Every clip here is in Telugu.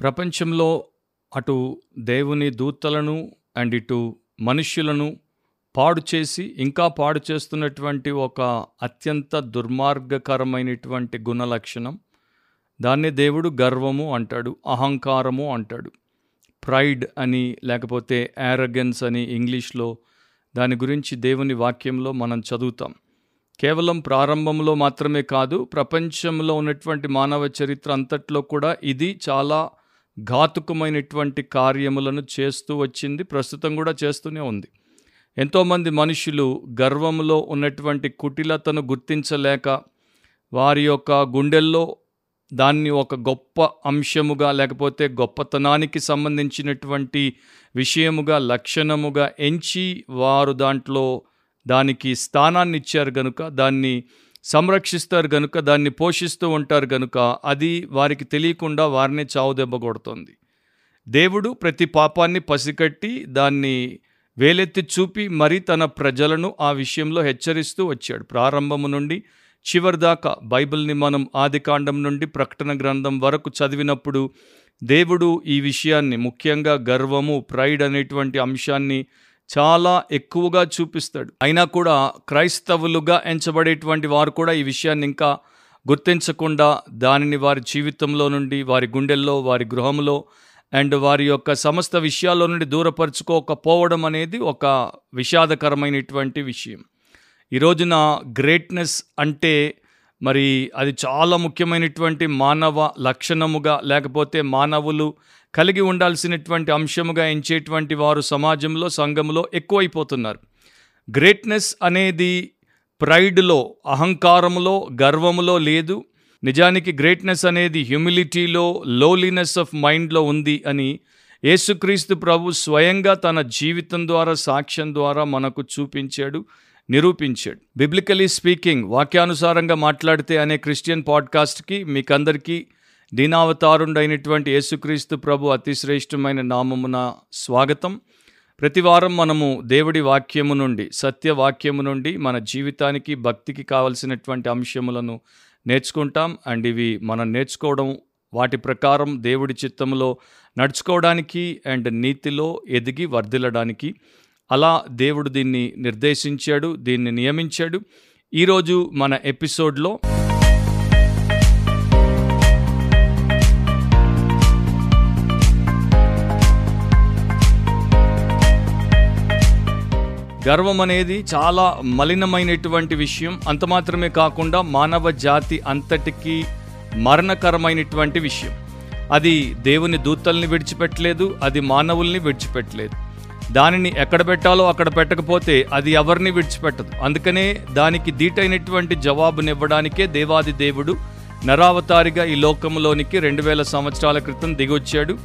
ప్రపంచంలో అటు దేవుని దూతలను అండ్ ఇటు మనుష్యులను పాడు చేసి ఇంకా పాడు చేస్తున్నటువంటి ఒక అత్యంత దుర్మార్గకరమైనటువంటి గుణ లక్షణం దాన్ని దేవుడు గర్వము అంటాడు అహంకారము అంటాడు. ప్రైడ్ అని లేకపోతే యారగెన్స్ అని ఇంగ్లీష్లో దాని గురించి దేవుని వాక్యంలో మనం చదువుతాం. కేవలం ప్రారంభంలో మాత్రమే కాదు ప్రపంచంలో ఉన్నటువంటి మానవ చరిత్ర అంతట్లో కూడా ఇది చాలా ఘాతుకమైనటువంటి కార్యములను చేస్తూ వచ్చింది ప్రస్తుతం కూడా చేస్తూనే ఉంది. ఎంతోమంది మనుషులు గర్వంలో ఉన్నటువంటి కుటిలతను గుర్తించలేక వారి యొక్క గుండెల్లో దాన్ని ఒక గొప్ప అంశముగా లేకపోతే గొప్పతనానికి సంబంధించినటువంటి విషయముగా లక్షణముగా ఎంచి వారు దాంట్లో దానికి స్థానాన్ని ఇచ్చారు కనుక దాన్ని సంరక్షిస్తారు గనుక దాన్ని పోషిస్తూ ఉంటారు గనుక అది వారికి తెలియకుండా వారిని చావు దెబ్బ కొడుతుంది. దేవుడు ప్రతి పాపాన్ని పసికట్టి దాన్ని వేలెత్తి చూపి మరి తన ప్రజలను ఆ విషయంలో హెచ్చరిస్తూ వచ్చాడు. ప్రారంభము నుండి చివరిదాకా బైబిల్ని మనం ఆదికాండం నుండి ప్రకటన గ్రంథం వరకు చదివినప్పుడు దేవుడు ఈ విషయాన్ని ముఖ్యంగా గర్వము ప్రైడ్ అనేటువంటి అంశాన్ని చాలా ఎక్కువగా చూపిస్తాడు. అయినా కూడా క్రైస్తవులుగా ఎంచబడేటువంటి వారు కూడా ఈ విషయాన్ని ఇంకా గుర్తించకుండా దానిని వారి జీవితంలో నుండి వారి గుండెల్లో వారి గృహంలో అండ్ వారి యొక్క సమస్త విషయాల్లో నుండి దూరపరుచుకోకపోవడం అనేది ఒక విషాదకరమైనటువంటి విషయం. ఈ రోజున గ్రేట్నెస్ అంటే మరి అది చాలా ముఖ్యమైనటువంటి మానవ లక్షణముగా లేకపోతే మానవులు కలిగి ఉండాల్సినటువంటి అంశముగా ఎంచేటువంటి వారు సమాజంలో సంఘంలో ఎక్కువైపోతున్నారు. గ్రేట్నెస్ అనేది ప్రైడ్లో అహంకారములో గర్వములో లేదు. నిజానికి గ్రేట్నెస్ అనేది హ్యూమిలిటీలో లోలీనెస్ ఆఫ్ మైండ్లో ఉంది అని యేసుక్రీస్తు ప్రభు స్వయంగా తన జీవితం ద్వారా సాక్ష్యం ద్వారా మనకు చూపించాడు నిరూపించాడు. బిబ్లికలీ స్పీకింగ్ వాక్యానుసారంగా మాట్లాడితే అనే క్రిస్టియన్ పాడ్కాస్ట్కి మీకందరికీ దీనావతారుండైనటువంటి యేసుక్రీస్తు ప్రభు అతి శ్రేష్టమైన నామమున స్వాగతం. ప్రతివారం మనము దేవుడి వాక్యము నుండి సత్యవాక్యము నుండి మన జీవితానికి భక్తికి కావలసినటువంటి అంశములను నేర్చుకుంటాం. అండ్ ఇవి మనం నేర్చుకోవడం వాటి ప్రకారం దేవుడి చిత్తంలో నడుచుకోవడానికి అండ్ నీతిలో ఎదిగి వర్ధిల్లడానికి. అలా దేవుడు దీన్ని నిర్దేశించాడు దీన్ని నియమించాడు. ఈరోజు మన ఎపిసోడ్లో గర్వం అనేది చాలా మలినమైనటువంటి విషయం. అంత మాత్రమే కాకుండా మానవ జాతి అంతటికీ మరణకరమైనటువంటి విషయం. అది దేవుని దూతల్ని విడిచిపెట్టలేదు అది మానవుల్ని విడిచిపెట్టలేదు. దానిని ఎక్కడ పెట్టాలో అక్కడ పెట్టకపోతే అది ఎవరిని విడిచిపెట్టదు. అందుకనే దానికి దీటైనటువంటి జవాబునివ్వడానికే దేవాది దేవుడు నరావతారిగా ఈ లోకంలోనికి రెండు వేల సంవత్సరాల క్రితం దిగొచ్చాడు.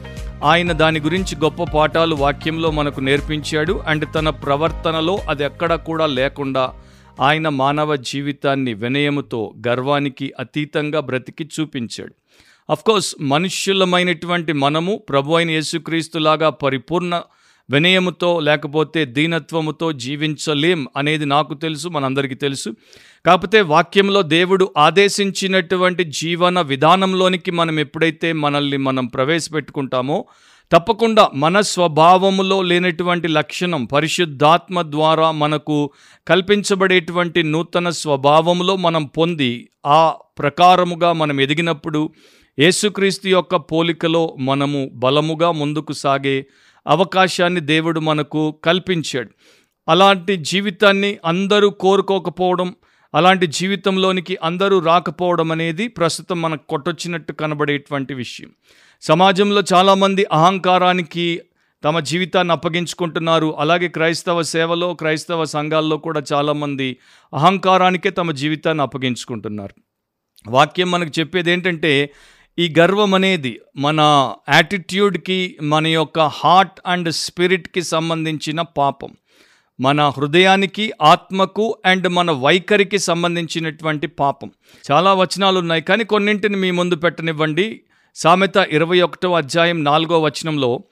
ఆయన దాని గురించి గొప్ప పాఠాలు వాక్యంలో మనకు నేర్పించాడు అండ్ తన ప్రవర్తనలో అది ఎక్కడ కూడా లేకుండా ఆయన మానవ జీవితాన్ని వినయముతో గర్వానికి అతీతంగా బ్రతికి చూపించాడు. అఫ్కోర్స్ మనుష్యులమైనటువంటి మనము ప్రభు అయిన యేసుక్రీస్తులాగా పరిపూర్ణ వినయముతో లేకపోతే దీనత్వముతో జీవించలేం అనేది నాకు తెలుసు మనందరికీ తెలుసు. కాకపోతే వాక్యంలో దేవుడు ఆదేశించినటువంటి జీవన విధానంలోనికి మనం ఎప్పుడైతే మనల్ని మనం ప్రవేశపెట్టుకుంటామో తప్పకుండా మన స్వభావములో లేనటువంటి లక్షణం పరిశుద్ధాత్మ ద్వారా మనకు కల్పించబడేటువంటి నూతన స్వభావంలో మనం పొంది ఆ ప్రకారముగా మనం ఎదిగినప్పుడు యేసుక్రీస్తు యొక్క పోలికలో మనము బలముగా ముందుకు సాగే అవకాశాన్ని దేవుడు మనకు కల్పించాడు. అలాంటి జీవితాన్ని అందరూ కోరుకోకపోవడం అలాంటి జీవితంలోనికి అందరూ రాకపోవడం అనేది ప్రస్తుతం మనకు కొట్టొచ్చినట్టు కనబడేటువంటి విషయం. సమాజంలో చాలామంది అహంకారానికి తమ జీవితాన్ని అప్పగించుకుంటున్నారు. అలాగే క్రైస్తవ సేవలో క్రైస్తవ సంఘాల్లో కూడా చాలామంది అహంకారానికే తమ జీవితాన్ని అప్పగించుకుంటున్నారు. వాక్యం మనకు చెప్పేది ఏంటంటే ఈ గర్వం అనేది మన యాటిట్యూడ్కి మన యొక్క హార్ట్ అండ్ స్పిరిట్కి సంబంధించిన పాపం. మన హృదయానికి ఆత్మకు అండ్ మన వైఖరికి సంబంధించినటువంటి పాపం. చాలా వచనాలు ఉన్నాయి కానీ కొన్నింటిని మీ ముందు పెట్టనివ్వండి. సామెత ఇరవై ఒకటో అధ్యాయం నాలుగో వచనంలో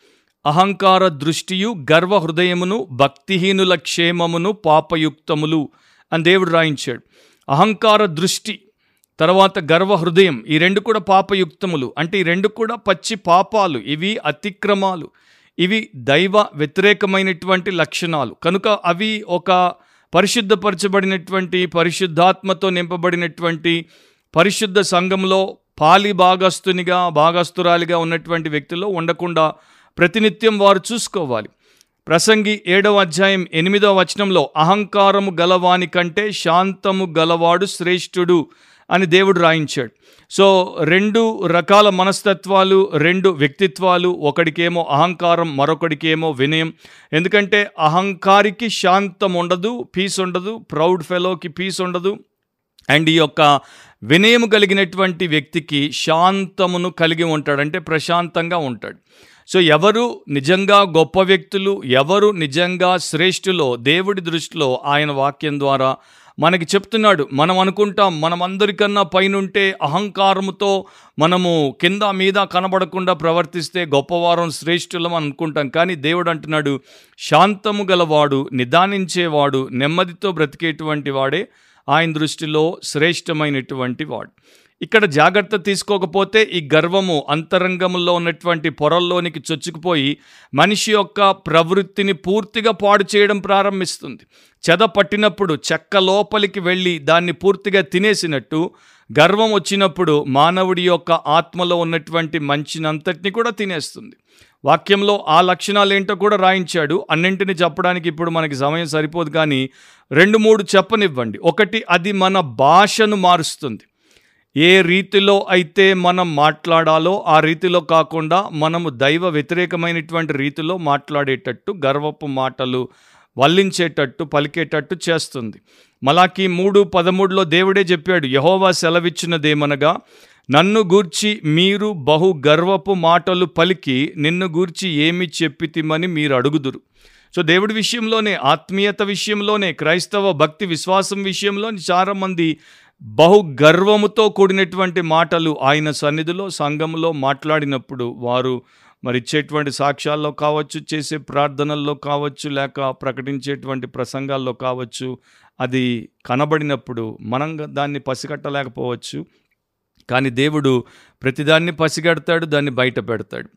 అహంకార దృష్టియు గర్వ హృదయమును భక్తిహీనుల క్షేమమును పాపయుక్తములు అని దేవుడు రాయించాడు. అహంకార దృష్టి తర్వాత గర్వ హృదయం ఈ రెండు కూడా పాపయుక్తములు. అంటే ఈ రెండు కూడా పచ్చి పాపాలు ఇవి అతిక్రమాలు. ఇవి దైవ వ్యతిరేకమైనటువంటి లక్షణాలు. కనుక అవి ఒక పరిశుద్ధపరచబడినటువంటి పరిశుద్ధాత్మతో నింపబడినటువంటి పరిశుద్ధ సంఘంలో పాలి భాగస్తునిగా భాగస్తురాలిగా ఉన్నటువంటి వ్యక్తిలో ఉండకుండా ప్రతినిత్యం వారు చూసుకోవాలి. ప్రసంగి ఏడవ అధ్యాయం ఎనిమిదవ వచనంలో అహంకారము గలవాని కంటే శాంతము గలవాడు శ్రేష్ఠుడు అని దేవుడు రాయించాడు. సో రెండు రకాల మనస్తత్వాలు రెండు వ్యక్తిత్వాలు ఒకడికేమో అహంకారం మరొకడికేమో వినయం. ఎందుకంటే అహంకారికి శాంతం ఉండదు పీస్ ఉండదు ప్రౌడ్ ఫెలోకి పీస్ ఉండదు. అండ్ ఈ యొక్క వినయం కలిగినటువంటి వ్యక్తికి శాంతమును కలిగి ఉంటాడు. అంటే ప్రశాంతంగా ఉంటాడు. సో ఎవరు నిజంగా గొప్ప వ్యక్తులు ఎవరు నిజంగా శ్రేష్ఠులో దేవుడి దృష్టిలో ఆయన వాక్యం ద్వారా మనకి చెప్తున్నాడు మనం అనుకుంటాం మనం అందరికన్నా పైనుంటే అహంకారముతో మనము కింద మీద కనబడకుండా ప్రవర్తిస్తే గొప్పవారం శ్రేష్ఠులం అనుకుంటాం. కానీ దేవుడు అంటున్నాడు శాంతము గలవాడు నిదానించేవాడు నెమ్మదితో బ్రతికేటువంటి వాడే ఆయన దృష్టిలో శ్రేష్టమైనటువంటి వాడు. ఇక్కడ జాగ్రత్త తీసుకోకపోతే ఈ గర్వము అంతరంగంలో ఉన్నటువంటి పొరల్లోనికి చొచ్చుకుపోయి మనిషి యొక్క ప్రవృత్తిని పూర్తిగా పాడు చేయడం ప్రారంభిస్తుంది. చెద పట్టినప్పుడు చెక్క లోపలికి వెళ్ళి దాన్ని పూర్తిగా తినేసినట్టు గర్వం వచ్చినప్పుడు మానవుడి యొక్క ఆత్మలో ఉన్నటువంటి మంచినంతటిని కూడా తినేస్తుంది. వాక్యంలో ఆ లక్షణాలు ఏంటో కూడా రాయించాడు. అన్నింటిని చెప్పడానికి ఇప్పుడు మనకి సమయం సరిపోదు కానీ రెండు మూడు చెప్పనివ్వండి. ఒకటి అది మన భాషను మారుస్తుంది. ఏ రీతిలో అయితే మనం మాట్లాడాలో ఆ రీతిలో కాకుండా మనము దైవ వ్యతిరేకమైనటువంటి రీతిలో మాట్లాడేటట్టు గర్వపు మాటలు వల్లించేటట్టు పలికేటట్టు చేస్తుంది. మలాకి మూడు పదమూడులో దేవుడే చెప్పాడు యహోవా సెలవిచ్చినదేమనగా నన్ను గూర్చి మీరు బహు గర్వపు మాటలు పలికి నిన్ను గూర్చి ఏమి చెప్పితిమని మీరు అడుగుదురు. సో దేవుడి విషయంలోనే ఆత్మీయత విషయంలోనే క్రైస్తవ భక్తి విశ్వాసం విషయంలో చాలామంది బహు గర్వముతో కూడినటువంటి మాటలు ఆయన సన్నిధిలో సంఘంలో మాట్లాడినప్పుడు వారు మరి ఇచ్చేటువంటి సాక్ష్యాల్లో కావచ్చు చేసే ప్రార్థనల్లో కావచ్చు లేక ప్రకటించేటువంటి ప్రసంగాల్లో కావచ్చు అది కనబడినప్పుడు మనం దాన్ని పసిగట్టలేకపోవచ్చు. కానీ దేవుడు ప్రతిదాన్ని పసిగడతాడు దాన్ని బయట పెడతాడు.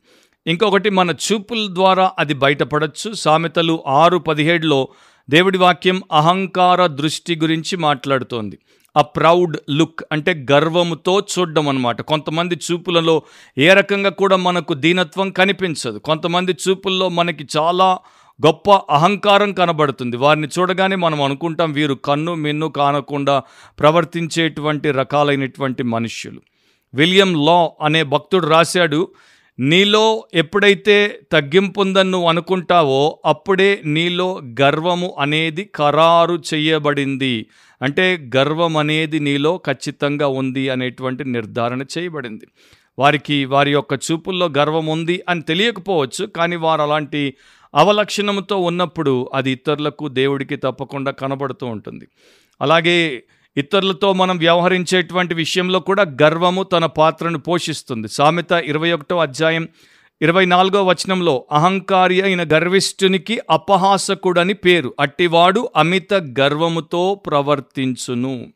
ఇంకొకటి మన చూపుల ద్వారా అది బయటపడచ్చు. సామెతలు ఆరు పదిహేడులో దేవుడి వాక్యం అహంకార దృష్టి గురించి మాట్లాడుతోంది. ఆ ప్రౌడ్ లుక్ అంటే గర్వముతో చూడడం అనమాట కొంతమంది చూపులలో ఏ రకంగా కూడా మనకు దీనత్వం కనిపించదు. కొంతమంది చూపుల్లో మనకి చాలా గొప్ప అహంకారం కనబడుతుంది. వారిని చూడగానే మనం అనుకుంటాం వీరు కన్ను మిన్ను కానకుండా ప్రవర్తించేటువంటి రకాలైనటువంటి మనుష్యులు. విలియం లా అనే భక్తుడు రాశాడు నీలో ఎప్పుడైతే తగ్గింపుందని నువ్వు అనుకుంటావో అప్పుడే నీలో గర్వము అనేది ఖరారు చేయబడింది. అంటే గర్వం అనేది నీలో ఖచ్చితంగా ఉంది అనేటువంటి నిర్ధారణ చేయబడింది. వారికి వారి యొక్క చూపుల్లో గర్వం ఉంది అని తెలియకపోవచ్చు కానీ వారు అలాంటి అవలక్షణంతో ఉన్నప్పుడు అది ఇతరులకు దేవుడికి తప్పకుండా కనబడుతూ ఉంటుంది. అలాగే ఇతరులతో మనం వ్యవహరించేటువంటి విషయంలో కూడా గర్వము తన పాత్రను పోషిస్తుంది. సామెత ఇరవై ఒకటో అధ్యాయం ఇరవై నాలుగో వచనంలో అహంకారి అయిన గర్విష్ఠునికి అపహాసకుడని పేరు అట్టివాడు అమిత గర్వముతో ప్రవర్తించును.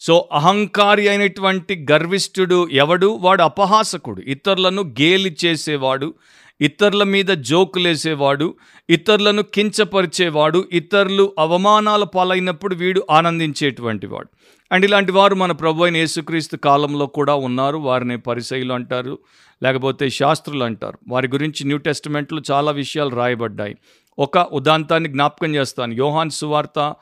సో అహంకారి అయినటువంటి గర్విష్ఠుడు ఎవడు? వాడు అపహాసకుడు. ఇతరులను గేలి చేసేవాడు ఇతరుల మీద జోకులేసేవాడు ఇతరులను కించపరిచేవాడు ఇతరులు అవమానాల పాలైనప్పుడు వీడు ఆనందించేటువంటి వాడు. అండ్ ఇలాంటి వారు మన ప్రభు అయిన యేసుక్రీస్తు కాలంలో కూడా ఉన్నారు. వారిని పరిసయులు అంటారు లేకపోతే శాస్త్రులు అంటారు. వారి గురించి న్యూ టెస్టిమెంట్లో చాలా విషయాలు రాయబడ్డాయి. ఒక ఉదాంతాన్ని జ్ఞాపకం చేస్తాను. యోహాన్ సువార్త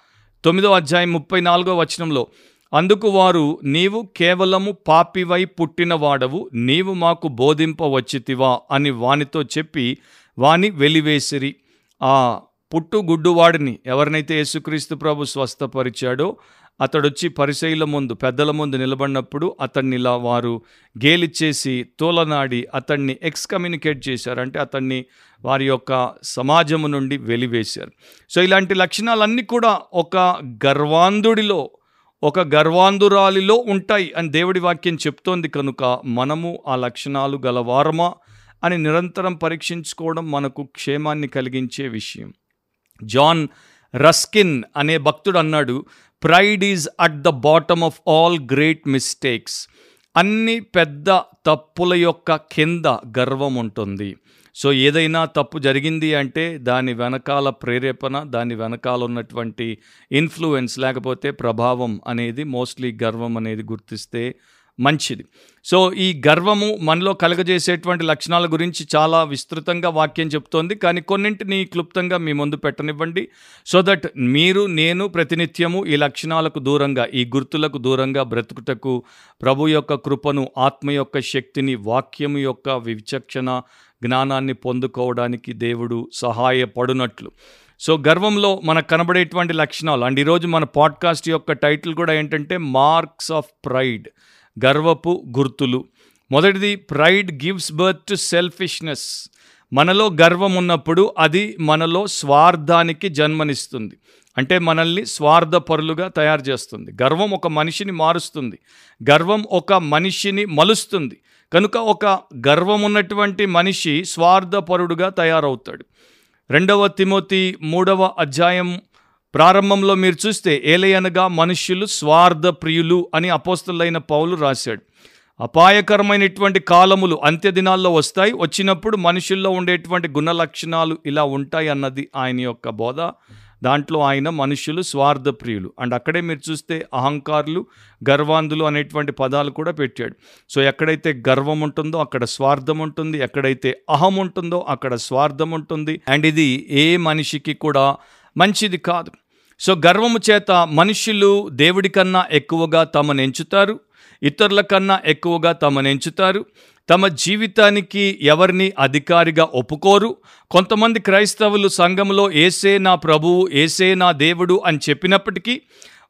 తొమ్మిదో అధ్యాయం ముప్పై నాలుగో వచనంలో అందుకు వారు నీవు కేవలము పాపివై పుట్టినవాడవు నీవు మాకు బోధింపవచ్చితివా అని వానితో చెప్పి వాని వెలివేసిరి. ఆ పుట్టు గుడ్డువాడిని ఎవరినైతే యేసుక్రీస్తు ప్రభు స్వస్థపరిచాడో అతడొచ్చి పరిశైల ముందు పెద్దల ముందు నిలబడినప్పుడు అతన్ని ఇలా వారు గేలిచ్చేసి తోలనాడి అతన్ని ఎక్స్కమ్యూనికేట్ చేశారు. అంటే అతన్ని వారి యొక్క సమాజము నుండి వెలివేశారు. సో ఇలాంటి లక్షణాలన్నీ కూడా ఒక గర్వాంధుడిలో ఒక గర్వాంధురాలిలో ఉంటాయి అని దేవుడి వాక్యం చెప్తోంది. కనుక మనము ఆ లక్షణాలు గలవారమా అని నిరంతరం పరీక్షించుకోవడం మనకు క్షేమాన్ని కలిగించే విషయం. జాన్ రస్కిన్ అనే భక్తుడు అన్నాడు pride is at the bottom of all great mistakes అన్ని పెద్ద తప్పుల యొక్క కింద గర్వం ఉంటుంది. సో ఏదైనా తప్పు జరిగింది అంటే దాని వెనకాల ప్రేరేపణ దాని వెనకాల ఉన్నటువంటి ఇన్ఫ్లుయెన్స్ లేకపోతే ప్రభావం అనేది మోస్ట్లీ గర్వం అనేది గుర్తిస్తే మంచిది. సో ఈ గర్వము మనలో కలగజేసేటువంటి లక్షణాల గురించి చాలా విస్తృతంగా వాక్యం చెప్తోంది. కానీ కొన్నింటిని క్లుప్తంగా మీ ముందు పెట్టనివ్వండి. సో దట్ మీరు నేను ప్రతినిత్యము ఈ లక్షణాలకు దూరంగా ఈ గుర్తులకు దూరంగా బ్రతుకుటకు ప్రభు యొక్క కృపను ఆత్మ యొక్క శక్తిని వాక్యము యొక్క విచక్షణ జ్ఞానాన్ని పొందుకోవడానికి దేవుడు సహాయపడునట్లు. సో గర్వంలో మనకు కనబడేటువంటి లక్షణాలు అండ్ ఈరోజు మన పాడ్కాస్ట్ యొక్క టైటిల్ కూడా ఏంటంటే మార్క్స్ ఆఫ్ ప్రైడ్. గర్వపు గుర్తులు. మొదటిది pride gives birth to selfishness మనలో గర్వం ఉన్నప్పుడు అది మనలో స్వార్థానికి జన్మనిస్తుంది. అంటే మనల్ని స్వార్థపరులుగా తయారు చేస్తుంది. గర్వం ఒక మనిషిని మారుస్తుంది. గర్వం ఒక మనిషిని మలుస్తుంది. కనుక ఒక గర్వం ఉన్నటువంటి మనిషి స్వార్థపరుడుగా తయారవుతాడు. రెండవ తిమోతి మూడవ అధ్యాయం ప్రారంభంలో మీరు చూస్తే ఏలయనగా మనుష్యులు స్వార్థ ప్రియులు అని అపోస్తులైన పౌలు రాశాడు. అపాయకరమైనటువంటి కాలములు అంత్య దినాల్లో వస్తాయి. వచ్చినప్పుడు మనుషుల్లో ఉండేటువంటి గుణ లక్షణాలు ఇలా ఉంటాయి అన్నది ఆయన యొక్క బోధ. దాంట్లో ఆయన మనుషులు స్వార్థ ప్రియులు అండ్ అక్కడే మీరు చూస్తే అహంకారులు గర్వాంధులు అనేటువంటి పదాలు కూడా పెట్టాడు. సో ఎక్కడైతే గర్వం ఉంటుందో అక్కడ స్వార్థం ఉంటుంది. ఎక్కడైతే అహం ఉంటుందో అక్కడ స్వార్థం ఉంటుంది. అండ్ ఇది ఏ మనిషికి కూడా మంచిది కాదు. సో గర్వము చేత మనుషులు దేవుడి కన్నా ఎక్కువగా తమను ఎంచుతారు. ఇతరుల కన్నా ఎక్కువగా తమను ఎంచుతారు. తమ జీవితానికి ఎవరిని అధికారిగా ఒప్పుకోరు. కొంతమంది క్రైస్తవులు సంఘంలో ఏసే నా ప్రభువు ఏసే నా దేవుడు అని చెప్పినప్పటికీ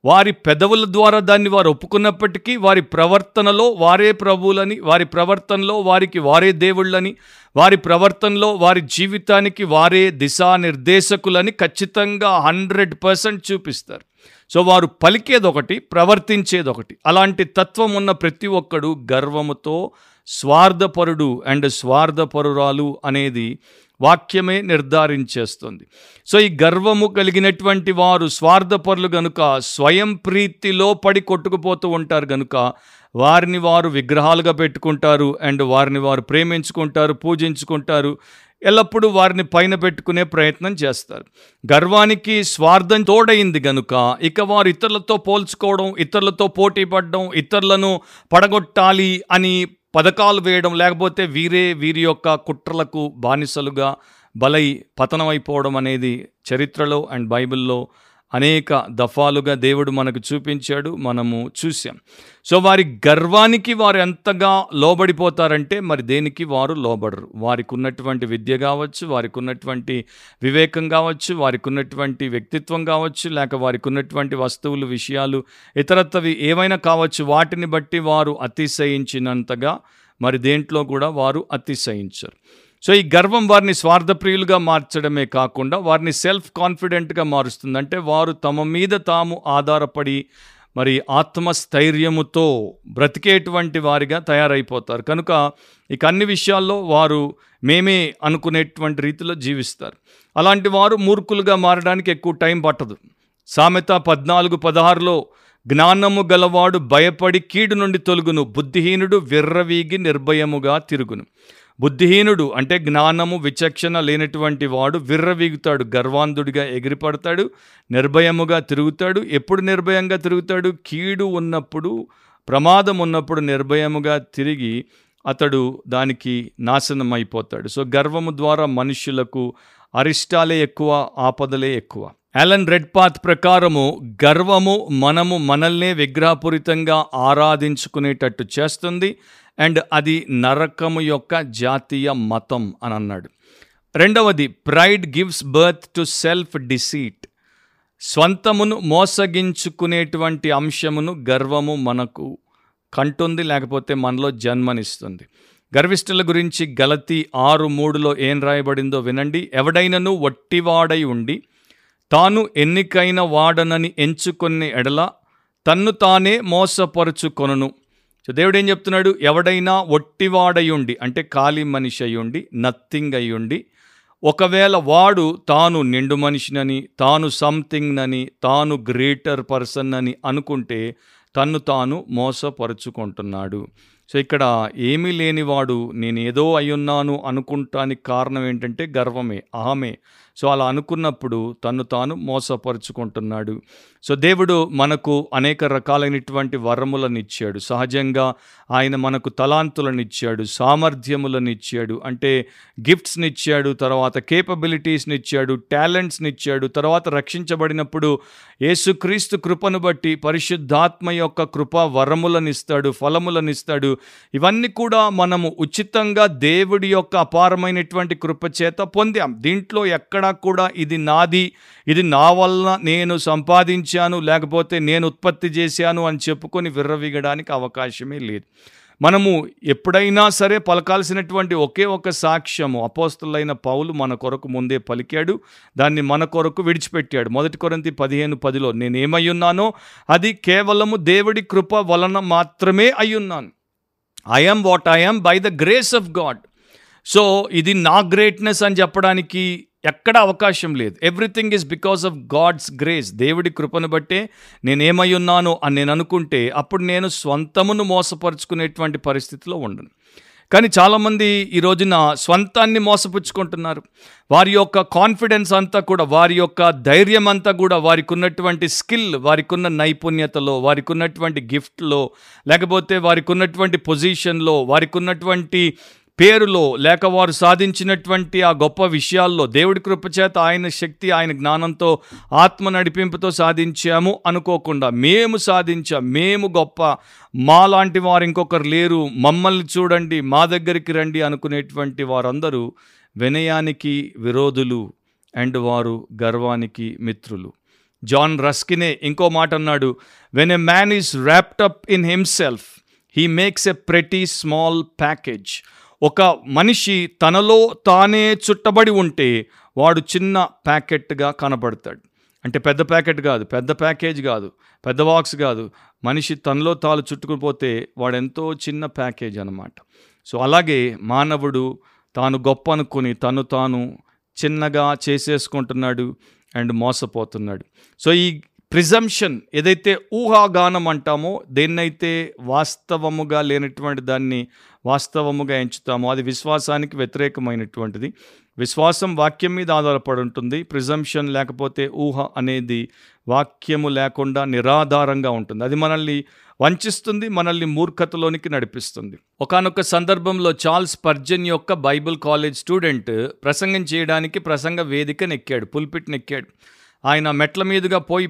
వారి పెదవుల ద్వారా దాన్ని వారు ఒప్పుకున్నప్పటికీ వారి ప్రవర్తనలో వారే ప్రభువులని వారి ప్రవర్తనలో వారికి వారే దేవుళ్ళని వారి ప్రవర్తనలో వారి జీవితానికి వారే దిశానిర్దేశకులని ఖచ్చితంగా హండ్రెడ్ పర్సెంట్ చూపిస్తారు. సో వారు పలికేది ఒకటి ప్రవర్తించేది ఒకటి అలాంటి తత్వం ఉన్న ప్రతి ఒక్కడు గర్వముతో స్వార్థపరుడు అండ్ స్వార్థపరురాలు అనేది వాక్యమే నిర్ధారించేస్తుంది. సో ఈ గర్వము కలిగినటువంటి వారు స్వార్థపరులు గనుక స్వయం ప్రీతిలో పడి కొట్టుకుపోతూ ఉంటారు గనుక వారిని వారు విగ్రహాలుగా పెట్టుకుంటారు అండ్ వారిని వారు ప్రేమించుకుంటారు పూజించుకుంటారు ఎల్లప్పుడూ వారిని పైన పెట్టుకునే ప్రయత్నం చేస్తారు. గర్వానికి స్వార్థం తోడైంది గనుక ఇక వారు ఇతరులతో పోల్చుకోవడం ఇతరులతో పోటీ పడడం ఇతరులను పడగొట్టాలి అని పథకాలు వేయడం లేకపోతే వీరే వీరి యొక్క కుట్రలకు బానిసలుగా బలై పతనమైపోవడం అనేది చరిత్రలో అండ్ బైబిల్లో అనేక దఫాలుగా దేవుడు మనకు చూపించాడు మనము చూసాం సో వారి గర్వానికి వారు ఎంతగా లోబడిపోతారంటే మరి దేనికి వారు లోబడరు? వారికి ఉన్నటువంటి విద్య కావచ్చు వారికి ఉన్నటువంటి వివేకం కావచ్చు వారికి ఉన్నటువంటి వ్యక్తిత్వం కావచ్చు లేక వారికి ఉన్నటువంటి వస్తువులు విషయాలు ఇతరత్వవి ఏమైనా కావచ్చు వాటిని బట్టి వారు అతిశయించినంతగా మరి దేంట్లో కూడా వారు అతిశయించరు. సో ఈ గర్వం వారిని స్వార్థప్రియులుగా మార్చడమే కాకుండా వారిని సెల్ఫ్ కాన్ఫిడెంట్గా మారుస్తుంది అంటే వారు తమ మీద తాము ఆధారపడి మరి ఆత్మస్థైర్యముతో బ్రతికేటువంటి వారిగా తయారైపోతారు. కనుక ఇక అన్ని విషయాల్లో వారు మేమే అనుకునేటువంటి రీతిలో జీవిస్తారు. అలాంటి వారు మూర్ఖులుగా మారడానికి ఎక్కువ టైం పట్టదు. సామెత పద్నాలుగు పదహారులో జ్ఞానము గలవాడు భయపడి కీడు నుండి తొలుగును బుద్ధిహీనుడు విర్రవీగి నిర్భయముగా తిరుగును. బుద్ధిహీనుడు అంటే జ్ఞానము విచక్షణ లేనటువంటి వాడు విర్రవీగుతాడు గర్వాంధుడిగా ఎగిరిపడతాడు నిర్భయముగా తిరుగుతాడు. ఎప్పుడు నిర్భయంగా తిరుగుతాడు? కీడు ఉన్నప్పుడు ప్రమాదం ఉన్నప్పుడు నిర్భయముగా తిరిగి అతడు దానికి నాశనం అయిపోతాడు సో గర్వము ద్వారా మనుష్యులకు అరిష్టాలే ఎక్కువ ఆపదలే ఎక్కువ. అలన్ రెడ్పాత్ ప్రకారము గర్వము మనము మనల్నే విగ్రహపూరితంగా ఆరాధించుకునేటట్టు చేస్తుంది అండ్ అది నరకము యొక్క జాతీయ మతం అని అన్నాడు. రెండవది pride gives birth to self deceit. స్వంతమును మోసగించుకునేటువంటి అంశమును గర్వము మనకు కంటుంది లేకపోతే మనలో జన్మనిస్తుంది. గర్విష్ఠుల గురించి గలతి ఆరు మూడులో ఏం రాయబడిందో వినండి. ఎవడైనను వట్టివాడై ఉండి తాను ఎన్నికైన వాడనని ఎంచుకునే ఎడల తన్ను తానే మోసపరుచుకొనును. సో దేవుడు ఏం చెప్తున్నాడు? ఎవడైనా ఒట్టివాడయుండి అంటే ఖాళీ మనిషి అయ్యుండి నథింగ్ అయ్యుండి ఒకవేళ వాడు తాను నిండు మనిషినని తాను సంథింగ్నని తాను గ్రేటర్ పర్సన్ అని అనుకుంటే తన్ను తాను మోసపరుచుకుంటున్నాడు. సో ఇక్కడ ఏమీ లేనివాడు నేనేదో అయ్యున్నాను అనుకుంటానికి కారణం ఏంటంటే గర్వమే అహమే. సో అలా అనుకున్నప్పుడు తను తాను మోసపరుచుకుంటున్నాడు. సో దేవుడు మనకు అనేక రకాలైనటువంటి వరములను ఇచ్చాడు సహజంగా ఆయన మనకు తలాంతులను ఇచ్చాడు సామర్థ్యములను ఇచ్చాడు అంటే గిఫ్ట్స్నిచ్చాడు తర్వాత కేపబిలిటీస్ని ఇచ్చాడు తర్వాత రక్షించబడినప్పుడు యేసుక్రీస్తు కృపను బట్టి పరిశుద్ధాత్మ యొక్క కృప వరములను ఇస్తాడు ఫలములను ఇస్తాడు ఇవన్నీ కూడా మనము ఉచితంగా దేవుడి యొక్క అపారమైనటువంటి కృప చేత పొందాం. దీంట్లో ఎక్కడా కూడా ఇది నాది ఇది నా వలన నేను చేశాను లేకపోతే నేను ఉత్పత్తి చేశాను అని చెప్పుకొని విర్రవీగడానికి అవకాశమే లేదు. మనము ఎప్పుడైనా సరే పలకాల్సినటువంటి ఒకే ఒక సాక్ష్యము అపోస్తులైన పౌలు మన కొరకు ముందే పలికాడు దాన్ని మన కొరకు విడిచిపెట్టాడు. మొదటి కొరంతి పదిహేను పదిలో నేను ఏమయ్యున్నానో అది కేవలము దేవుడి కృప వలన మాత్రమే అయ్యున్నాను. I'm what I'm by the grace of God so ఇది నా గ్రేట్నెస్ అని చెప్పడానికి ఎక్కడ అవకాశం లేదు. Everything is because of God's grace దేవుడి కృపను బట్టే నేనేమై ఉన్నాను అని నేను అనుకుంటే అప్పుడు నేను స్వంతమును మోసపరుచుకునేటువంటి పరిస్థితిలో ఉండను. కానీ చాలామంది ఈ రోజున స్వంతాన్ని మోసపుచ్చుకుంటున్నారు. వారి యొక్క కాన్ఫిడెన్స్ అంతా కూడా వారి యొక్క ధైర్యం అంతా కూడా వారికి ఉన్నటువంటి స్కిల్ వారికి ఉన్న నైపుణ్యతలో వారికి ఉన్నటువంటి గిఫ్ట్లో లేకపోతే వారికి ఉన్నటువంటి పొజిషన్లో వారికి ఉన్నటువంటి పేరులో లేక వారు సాధించినటువంటి ఆ గొప్ప విషయాల్లో దేవుడి కృపచేత ఆయన శక్తి ఆయన జ్ఞానంతో ఆత్మ నడిపింపుతో సాధించాము అనుకోకుండా మేము సాధించాం మేము గొప్ప మాలాంటి వారు ఇంకొకరు లేరు మమ్మల్ని చూడండి మా దగ్గరికి రండి అనుకునేటువంటి వారందరూ వినయానికి విరోధులు అండ్ వారు గర్వానికి మిత్రులు. జాన్ రస్కినే ఇంకో మాట అన్నాడు when a man is wrapped up in himself he makes a pretty small package ఒక మనిషి తనలో తానే చుట్టబడి ఉంటే వాడు చిన్న ప్యాకెట్గా కనపడతాడు అంటే పెద్ద ప్యాకెట్ కాదు పెద్ద ప్యాకేజ్ కాదు పెద్ద బాక్స్ కాదు. మనిషి తనలో తాను చుట్టుకుపోతే వాడు ఎంతో చిన్న ప్యాకేజ్ అనమాట సో అలాగే మానవుడు తాను గొప్ప అనుకుని తను తాను చిన్నగా చేసేసుకుంటున్నాడు అండ్ మోసపోతున్నాడు. సో ఈ ప్రిజంప్షన్ ఏదైతే ఊహాగానం అంటామో దేన్నైతే వాస్తవముగా లేనటువంటి దాన్ని వాస్తవముగా ఎంచుతామో అది విశ్వాసానికి వ్యతిరేకమైనటువంటిది. విశ్వాసం వాక్యం మీద ఆధారపడి ఉంటుంది. ప్రిజంప్షన్ లేకపోతే ఊహ అనేది వాక్యము లేకుండా నిరాధారంగా ఉంటుంది. అది మనల్ని వంచిస్తుంది మనల్ని మూర్ఖతలోనికి నడిపిస్తుంది. ఒకనొక సందర్భంలో చార్ల్స్ పర్జన్ యొక్క బైబిల్ కాలేజ్ స్టూడెంట్ ప్రసంగం చేయడానికి ప్రసంగ వేదికను ఎక్కాడు పుల్పిట్ని ఎక్కాడు ఆయన మెట్ల మీదుగా పోయి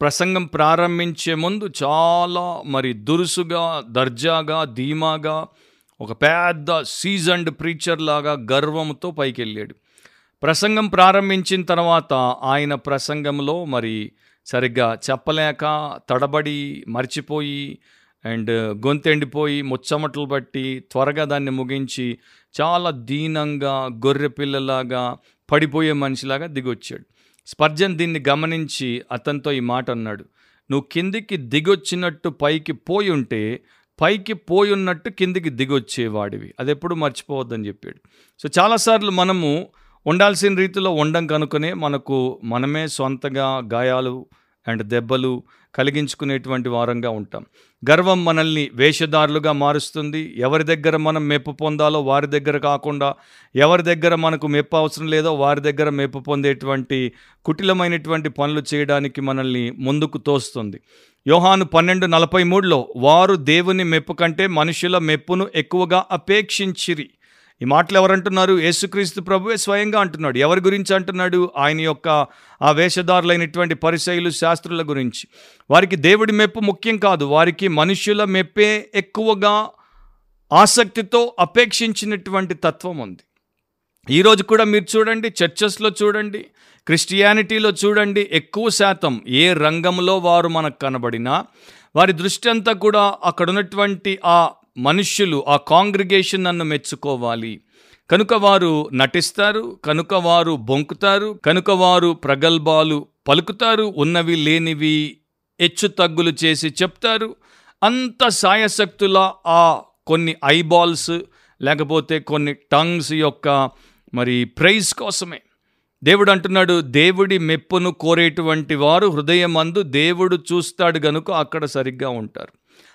ప్రసంగం ప్రారంభించే ముందు చాలా మరి దురుసుగా దర్జాగా ధీమాగా ఒక పెద్ద సీజన్డ్ ప్రీచర్ లాగా గర్వంతో పైకి వెళ్ళాడు ప్రసంగం ప్రారంభించిన తర్వాత ఆయన ప్రసంగంలో మరి సరిగ్గా చెప్పలేక తడబడి మర్చిపోయి అండ్ గొంతెండిపోయి ముచ్చమటలు బట్టి త్వరగా దాన్ని ముగించి చాలా దీనంగా గొర్రె పిల్లలాగా పడిపోయే మనిషిలాగా దిగొచ్చాడు. స్పర్జన్ దీన్ని గమనించి అతనితో ఈ మాట అన్నాడు. నువ్వు కిందికి దిగొచ్చినట్టు పైకి పోయి ఉంటే పైకి పోయి ఉన్నట్టు కిందికి దిగొచ్చేవాడివి. అది ఎప్పుడు మర్చిపోవద్దని చెప్పాడు. సో చాలాసార్లు మనము ఉండాల్సిన రీతిలో ఉండం కనుకనే మనకు మనమే సొంతగా గాయాలు అండ్ దెబ్బలు కలిగించుకునేటువంటి వారంగా ఉంటాం. గర్వం మనల్ని వేషధారులుగా మారుస్తుంది. ఎవరి దగ్గర మనం మెప్పు పొందాలో వారి దగ్గర కాకుండా ఎవరి దగ్గర మనకు మెప్పు అవసరం లేదో వారి దగ్గర మెప్పు పొందేటువంటి కుటిలమైనటువంటి పనులు చేయడానికి మనల్ని ముందుకు తోస్తుంది. యోహాను పన్నెండు నలభై మూడులో వారు దేవుని మెప్పు కంటే మనుషుల మెప్పును ఎక్కువగా అపేక్షించిరి. ఈ మాటలు ఎవరంటున్నారు యేసుక్రీస్తు ప్రభువే స్వయంగా అంటున్నాడు. ఎవరి గురించి అంటున్నాడు? ఆయన యొక్క ఆ వేషధారులైనటువంటి పరిశైలు శాస్త్రుల గురించి. వారికి దేవుడి మెప్పు ముఖ్యం కాదు. వారికి మనుషుల మెప్పే ఎక్కువగా ఆసక్తితో అపేక్షించినటువంటి తత్వం ఉంది. ఈరోజు కూడా మీరు చూడండి చర్చెస్లో చూడండి క్రిస్టియానిటీలో చూడండి ఎక్కువ శాతం ఏ రంగంలో వారు మనకు కనబడినా వారి దృష్టి అంతా కూడా అక్కడ ఉన్నటువంటి ఆ మనుష్యులు ఆ కాంగ్రిగేషన్ నన్ను మెచ్చుకోవాలి. కనుక వారు నటిస్తారు కనుక వారు బొంకుతారు కనుక వారు ప్రగల్భాలు పలుకుతారు ఉన్నవి లేనివి హెచ్చు తగ్గులు చేసి చెప్తారు. అంత సాయశక్తుల ఆ కొన్ని ఐబాల్స్ లేకపోతే కొన్ని టంగ్స్ యొక్క మరి ప్రైజ్ కోసమే. దేవుడు అంటున్నాడు దేవుడి మెప్పును కోరేటువంటి వారు హృదయమందు దేవుడు చూస్తాడు గనుక అక్కడ సరిగ్గా ఉంటారు.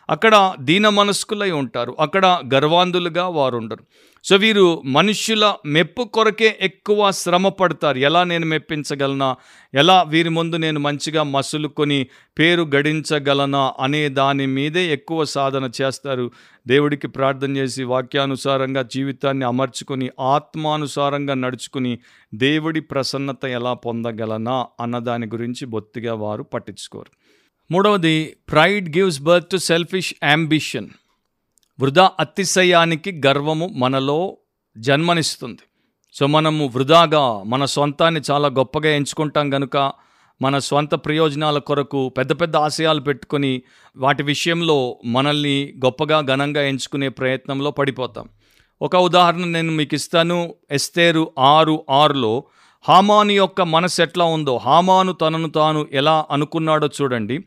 అక్కడ దీన మనస్కులై ఉంటారు. అక్కడ గర్వాంధులుగా వారు ఉండరు సో వీరు మనుష్యుల మెప్పు కొరకే ఎక్కువ శ్రమ పడతారు. ఎలా నేను మెప్పించగలనా? ఎలా వీరి ముందు నేను మంచిగా మసులుకొని పేరు గడించగలనా అనే దాని మీదే ఎక్కువ సాధన చేస్తారు. దేవుడికి ప్రార్థన చేసి వాక్యానుసారంగా జీవితాన్ని అమర్చుకొని ఆత్మానుసారంగా నడుచుకుని దేవుడి ప్రసన్నత ఎలా పొందగలనా అన్న దాని గురించి బొత్తిగా వారు పట్టించుకోరు. మూడవది pride gives birth to selfish ambition వృధా అతిశయానికి గర్వము మనలో జన్మనిస్తుంది. సో మనము వృధాగా మన సొంతాన్ని చాలా గొప్పగా ఎంచుకుంటాం కనుక మన స్వంత ప్రయోజనాల కొరకు పెద్ద పెద్ద ఆశయాలు పెట్టుకొని వాటి విషయంలో మనల్ని గొప్పగా ఘనంగా ఎంచుకునే ప్రయత్నంలో పడిపోతాం. ఒక ఉదాహరణ నేను మీకు ఇస్తాను. ఎస్తేరు ఆరు ఆరులో హామాను యొక్క మనసు ఎట్లా ఉందో హామాను తనను తాను ఎలా అనుకున్నాడో చూడండి.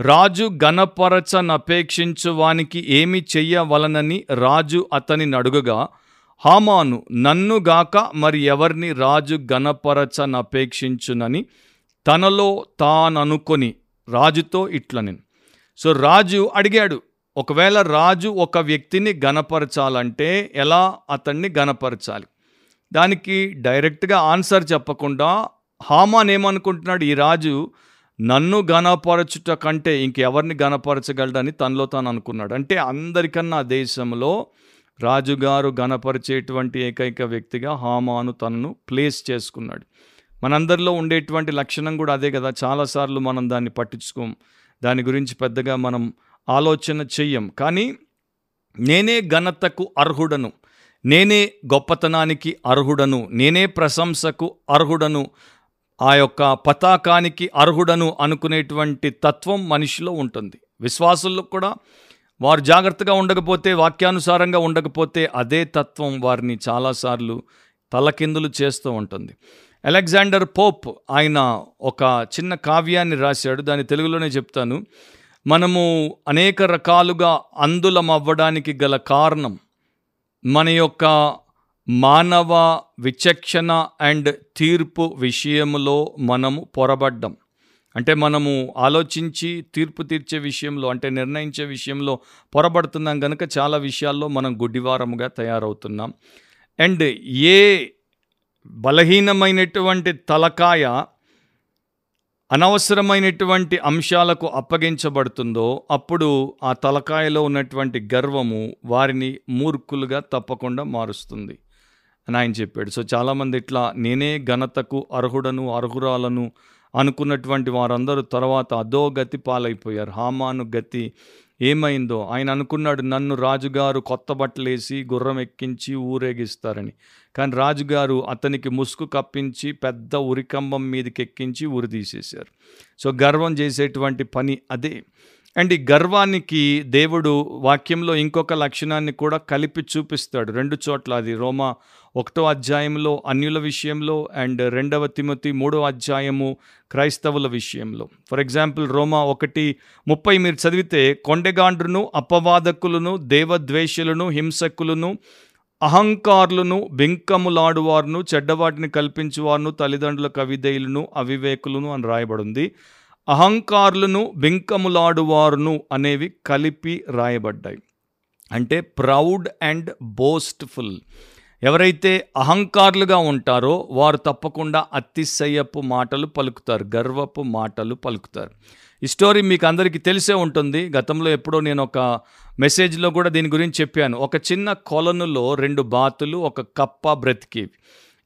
రాజు గణపరచనపేక్షించు వానికి ఏమి చెయ్యవలనని రాజు అతని అడుగగా హామాను నన్నుగాక మరి ఎవరిని రాజు గణపరచనపేక్షించునని తనలో తాననుకొని రాజుతో ఇట్లని. సో రాజు అడిగాడు ఒకవేళ రాజు ఒక వ్యక్తిని గణపరచాలంటే ఎలా అతన్ని గణపరచాలి దానికి డైరెక్ట్గా ఆన్సర్ చెప్పకుండా హామాన్ ఏమనుకుంటున్నాడు? ఈ రాజు నన్ను ఘనపరచుట కంటే ఇంకెవరిని ఘనపరచగలడని తనలో తాను అనుకున్నాడు. అంటే అందరికన్నా దేశంలో రాజుగారు ఘనపరిచేటువంటి ఏకైక వ్యక్తిగా హామాను తనను ప్లేస్ చేసుకున్నాడు. మనందరిలో ఉండేటువంటి లక్షణం కూడా అదే కదా. చాలాసార్లు మనం దాన్ని పట్టించుకోం. దాని గురించి పెద్దగా మనం ఆలోచన చెయ్యం. కానీ నేనే ఘనతకు అర్హుడను. నేనే గొప్పతనానికి అర్హుడను నేనే ప్రశంసకు అర్హుడను ఆ యొక్క పతాకానికి అర్హుడను అనుకునేటువంటి తత్వం మనిషిలో ఉంటుంది. విశ్వాసుల్లో కూడా వారు జాగ్రత్తగా ఉండకపోతే వాక్యానుసారంగా ఉండకపోతే అదే తత్వం వారిని చాలాసార్లు తలకిందులు చేస్తూ ఉంటుంది. అలెగ్జాండర్ పోప్ ఆయన ఒక చిన్న కావ్యాన్ని రాశాడు దాని తెలుగులోనే చెప్తాను. మనము అనేక రకాలుగా అందులం అవ్వడానికి గల కారణం మన యొక్క మానవ విచక్షణ అండ్ తీర్పు విషయంలో మనము పొరబడ్డం. అంటే మనము ఆలోచించి తీర్పు తీర్చే విషయంలో అంటే నిర్ణయించే విషయంలో పొరబడుతున్నాం కనుక చాలా విషయాల్లో మనం గుడ్డివారముగా తయారవుతున్నాం. అండ్ ఏ బలహీనమైనటువంటి తలకాయ అనవసరమైనటువంటి అంశాలకు అప్పగించబడుతుందో అప్పుడు ఆ తలకాయలో ఉన్నటువంటి గర్వము వారిని మూర్ఖులుగా తప్పకుండా మారుస్తుంది. అని ఆయన చెప్పాడు. సో చాలామంది ఇట్లా నేనే ఘనతకు అర్హుడను అర్హురాలను అనుకున్నటువంటి వారందరూ తర్వాత అదో గతి పాలైపోయారు. హామాను గతి ఏమైందో? ఆయన అనుకున్నాడు నన్ను రాజుగారు కొత్త బట్టలేసి గుర్రం ఎక్కించి ఊరేగిస్తారని. కానీ రాజుగారు అతనికి ముసుగు కప్పించి పెద్ద ఉరికంబం మీదకి ఎక్కించి ఉరి తీసేశారు సో గర్వం చేసేటువంటి పని అదే. అండ్ ఈ గర్వానికి దేవుడు వాక్యంలో ఇంకొక లక్షణాన్ని కూడా కలిపి చూపిస్తాడు. రెండు చోట్ల అది రోమా ఒకటో అధ్యాయంలో అన్యుల విషయంలో అండ్ రెండవ తిమతి మూడో అధ్యాయము క్రైస్తవుల విషయంలో. ఫర్ ఎగ్జాంపుల్ రోమా ఒకటి ముప్పై మీరు చదివితే కొండెగాండ్రును అపవాదకులను దేవద్వేషులను హింసకులను అహంకారులను బింకములాడువారును చెడ్డవాటిని కల్పించువారును తల్లిదండ్రుల కవిదైలను అవివేకులను అని రాయబడింది. అహంకారులను బింకములాడువారును అనేవి కలిపి రాయబడ్డాయి. అంటే ప్రౌడ్ అండ్ బోస్ట్ఫుల్. ఎవరైతే అహంకారులుగా ఉంటారో వారు తప్పకుండా అతిశయపు మాటలు పలుకుతారు గర్వపు మాటలు పలుకుతారు. ఈ స్టోరీ మీకు అందరికీ తెలిసే ఉంటుంది. గతంలో ఎప్పుడో నేను ఒక మెసేజ్లో కూడా దీని గురించి చెప్పాను. ఒక చిన్న కొలనులో రెండు బాతులు ఒక కప్ప బ్రతికేవి.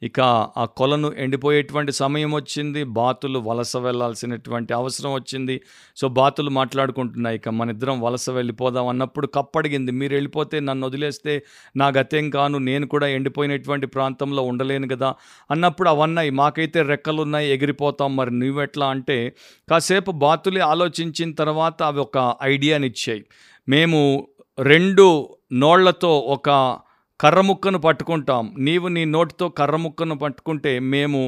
ఇక ఆ కొలను ఎండిపోయేటువంటి సమయం వచ్చింది బాతులు వలస వెళ్ళాల్సినటువంటి అవసరం వచ్చింది. సో బాతులు మాట్లాడుకుంటున్నాయి ఇక మన ఇద్దరం వలస వెళ్ళిపోదాం అన్నప్పుడు కప్పడిగింది. మీరు వెళ్ళిపోతే నన్ను వదిలేస్తే నా గతేం కాను నేను కూడా ఎండిపోయినటువంటి ప్రాంతంలో ఉండలేను కదా అన్నప్పుడు అవన్నాయి మాకైతే రెక్కలు ఉన్నాయి ఎగిరిపోతాం. మరి నువ్వెట్లా అంటే కాసేపు బాతులే ఆలోచించిన తర్వాత అవి ఒక ఐడియాని ఇచ్చాయి మేము రెండు నోళ్ళతో ఒక కర్రముక్కను పట్టుకుంటాం. నీవు నీ నోటితో కర్రముక్కను పట్టుకుంటే మేము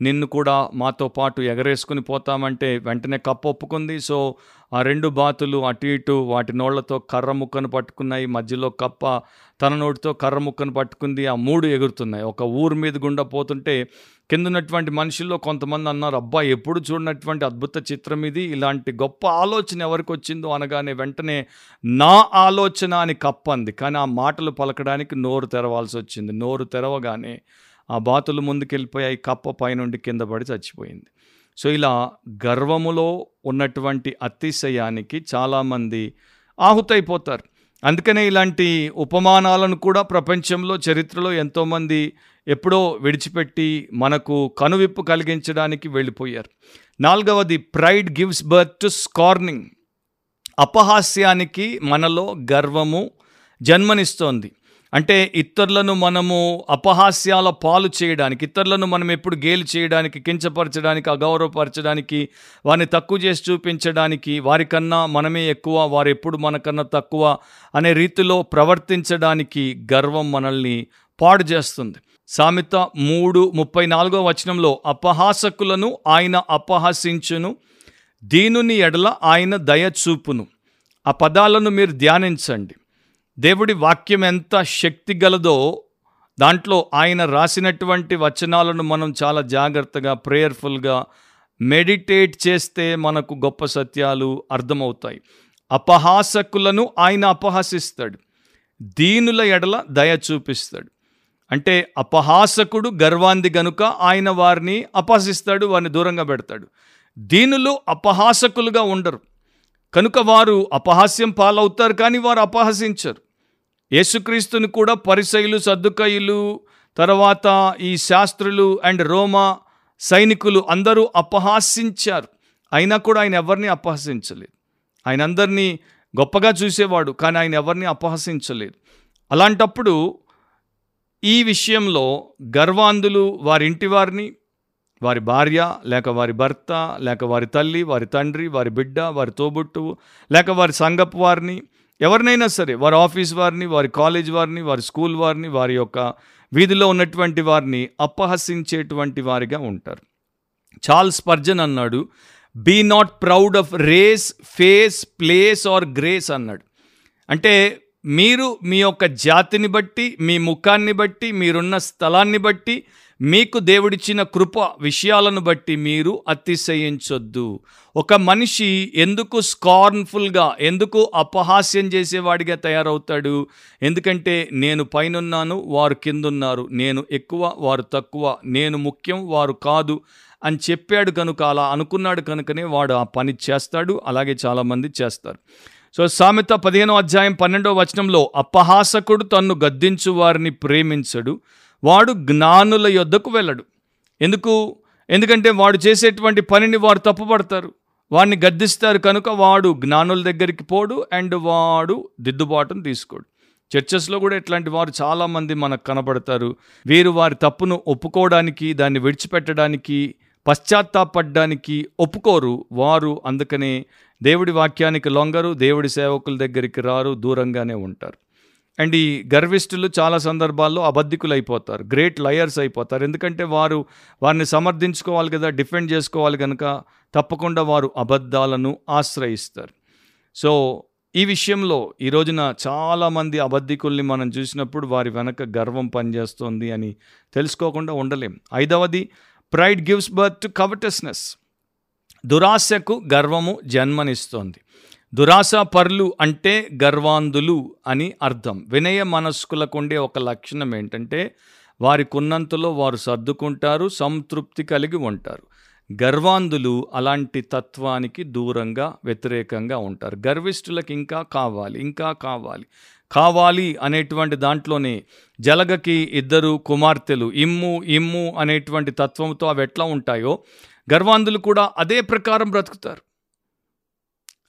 నిన్ను కూడా మాతో పాటు ఎగరేసుకుని పోతామంటే వెంటనే కప్పు ఒప్పుకుంది. సో ఆ రెండు బాతులు అటు ఇటు వాటి నోళ్ళతో కర్ర ముక్కను పట్టుకున్నాయి. మధ్యలో కప్ప తన నోటితో కర్ర ముక్కను పట్టుకుంది. ఆ మూడు ఎగురుతున్నాయి. ఒక ఊరు మీద గుండా పోతుంటే కిందనటువంటి మనుషుల్లో కొంతమంది అన్నారు అబ్బా ఎప్పుడు చూడనటువంటి అద్భుత చిత్రం ఇది. ఇలాంటి గొప్ప ఆలోచన ఎవరికి వచ్చిందో అనగానే వెంటనే నా ఆలోచన అని కప్పంది. కానీ ఆ మాటలు పలకడానికి నోరు తెరవాల్సి వచ్చింది. నోరు తెరవగానే ఆ బాతులు ముందుకెళ్ళిపోయాయి కప్ప పైనుండి కింద పడి చచ్చిపోయింది. సో ఇలా గర్వములో ఉన్నటువంటి అతిశయానికి చాలామంది ఆహుతైపోతారు. అందుకనే ఇలాంటి ఉపమానాలను కూడా ప్రపంచంలో చరిత్రలో ఎంతోమంది ఎప్పుడో విడిచిపెట్టి మనకు కనువిప్పు కలిగించడానికి వెళ్ళిపోయారు. నాలుగవది pride gives birth to scorning. అపహాస్యానికి మనలో గర్వము జన్మనిస్తోంది. అంటే ఇతరులను మనము అపహాస్యాల పాలు చేయడానికి ఇతరులను మనం ఎప్పుడు గేలి చేయడానికి కించపరచడానికి అగౌరవపరచడానికి వారిని తక్కువ చేసి చూపించడానికి వారికన్నా మనమే ఎక్కువ వారు ఎప్పుడు మనకన్నా తక్కువ అనే రీతిలో ప్రవర్తించడానికి గర్వం మనల్ని పాడు చేస్తుంది. సామెత మూడు ముప్పై నాలుగో వచనంలో అపహాసకులను ఆయన అపహసించును దీనుని ఎడల ఆయన దయ చూపును. ఆ పదాలను మీరు ధ్యానించండి. దేవుడి వాక్యం ఎంత శక్తి గలదో దాంట్లో ఆయన రాసినటువంటి వచనాలను మనం చాలా జాగ్రత్తగా ప్రేయర్ఫుల్గా మెడిటేట్ చేస్తే మనకు గొప్ప సత్యాలు అర్థమవుతాయి. అపహాసకులను ఆయన అపహసిస్తాడు. దీనుల ఎడల దయ చూపిస్తాడు. అంటే అపహాసకుడు గర్వాంది గనుక ఆయన వారిని అపహసిస్తాడు వారిని దూరంగా పెడతాడు. దీనులు అపహాసకులుగా ఉండరు. కనుక వారు అపహాస్యం పాలవుతారు కానీ వారు అపహసించరు. యేసుక్రీస్తుని కూడా పరిసయులు సర్దుకయులు తర్వాత ఈ శాస్త్రులు అండ్ రోమా సైనికులు అందరూ అపహాసించారు. అయినా కూడా ఆయన ఎవరిని అపహసించలేదు. ఆయన అందరినీ గొప్పగా చూసేవాడు కానీ ఆయన ఎవరిని అపహసించలేదు. అలాంటప్పుడు ఈ విషయంలో గర్వాంధులు వారి ఇంటి వారిని వారి భార్య లేక వారి భర్త లేక వారి తల్లి వారి తండ్రి వారి బిడ్డ వారి తోబుట్టువు లేక వారి సంగపు వారిని ఎవరినైనా సరే వారి ఆఫీస్ వారిని వారి కాలేజ్ వారిని వారి స్కూల్ వారిని వారి యొక్క వీధిలో ఉన్నటువంటి వారిని అపహసించేటువంటి వారిగా ఉంటారు. చార్ల్స్ పర్జన్ అన్నాడు be not proud of race face place or grace అన్నాడు. అంటే మీరు మీ యొక్క జాతిని బట్టి మీ ముఖాన్ని బట్టి మీరున్న స్థలాన్ని బట్టి మీకు దేవుడిచ్చిన కృప విషయాలను బట్టి మీరు అతిశయించొద్దు. ఒక మనిషి ఎందుకు స్కార్న్ఫుల్గా ఎందుకు అపహాస్యం చేసేవాడిగా తయారవుతాడు? ఎందుకంటే నేను పైనున్నాను వారు కిందున్నారు. నేను ఎక్కువ వారు తక్కువ. నేను ముఖ్యం వారు కాదు అని చెప్పాడు కనుక అలా అనుకున్నాడు కనుకనే వాడు ఆ పని చేస్తాడు. అలాగే చాలామంది చేస్తారు. సో సామెత పదిహేనో అధ్యాయం పన్నెండో వచనంలో అపహాసకుడు తన్ను గద్దించు వారిని ప్రేమించడు. వాడు జ్ఞానుల యొద్దకు వెళ్ళడు. ఎందుకు? ఎందుకంటే వాడు చేసేటువంటి పనిని వారు తప్పుపడతారు. వాడిని గద్దిస్తారు కనుక వాడు జ్ఞానుల దగ్గరికి పోడు అండ్ వాడు దిద్దుబాటును తీసుకోడు. చర్చెస్లో కూడా ఇట్లాంటి వారు చాలామంది మనకు కనబడతారు. వీరు వారి తప్పును ఒప్పుకోవడానికి దాన్ని విడిచిపెట్టడానికి పశ్చాత్తాపడ్డానికి ఒప్పుకోరు. వారు అందుకనే దేవుడి వాక్యానికి లొంగరు దేవుడి సేవకుల దగ్గరికి రారు దూరంగానే ఉంటారు. అండ్ ఈ గర్విష్ఠులు చాలా సందర్భాల్లో అబద్ధికులు అయిపోతారు గ్రేట్ లయర్స్ అయిపోతారు. ఎందుకంటే వారు వారిని సమర్థించుకోవాలి కదా డిఫెండ్ చేసుకోవాలి కనుక తప్పకుండా వారు అబద్ధాలను ఆశ్రయిస్తారు. సో ఈ విషయంలో ఈ రోజున చాలామంది అబద్ధికుల్ని మనం చూసినప్పుడు వారి వెనక గర్వం పనిచేస్తోంది అని తెలుసుకోకుండా ఉండలేం. ఐదవది pride gives birth to covetousness దురాశకు గర్వము జన్మనిస్తోంది. దురాశ పరులు అంటే గర్వాంధులు అని అర్థం. వినయ మనస్కులకుండే ఒక లక్షణం ఏంటంటే వారికున్నంతలో వారు సర్దుకుంటారు సంతృప్తి కలిగి ఉంటారు. గర్వాంధులు అలాంటి తత్వానికి దూరంగా వ్యతిరేకంగా ఉంటారు. గర్విష్ఠులకు ఇంకా కావాలి ఇంకా కావాలి. కావాలి అనేటువంటి దాంట్లోనే జలగకి ఇద్దరు కుమార్తెలు ఇమ్ము ఇమ్ము అనేటువంటి తత్వంతో అవి ఎట్లా ఉంటాయో గర్వాంధులు కూడా అదే ప్రకారం బ్రతుకుతారు.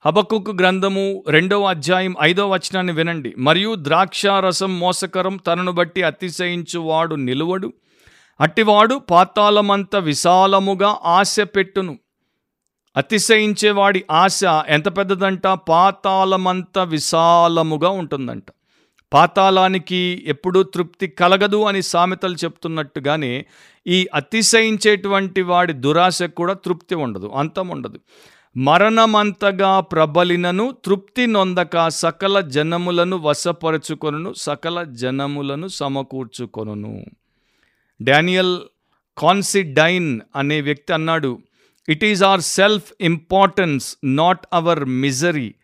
హబక్కుకు గ్రంథము రెండవ అధ్యాయం ఐదవ వచనాన్ని వినండి. మరియు ద్రాక్షారసం మోసకరం తనను బట్టి అతిశయించువాడు నిలువడు. అట్టివాడు పాతాళమంత విశాలముగా ఆశ పెట్టును. అతిశయించేవాడి ఆశ ఎంత పెద్దదంట? పాతాళమంత విశాలముగా ఉంటుందంట. పాతాళానికి ఎప్పుడూ తృప్తి కలగదు అని సామెతలు చెప్తున్నట్టుగానే ఈ అతిశయించేటువంటి వాడి దురాశకు కూడా తృప్తి ఉండదు అంతం ఉండదు. మరణమంతగా ప్రబలినను తృప్తి నొందక సకల జనములను వశపరచుకొనును సకల జనములను సమకూర్చుకొనును. డానియల్ కాన్సిడైన్ అనే వ్యక్తి అన్నాడు it is our self importance not our misery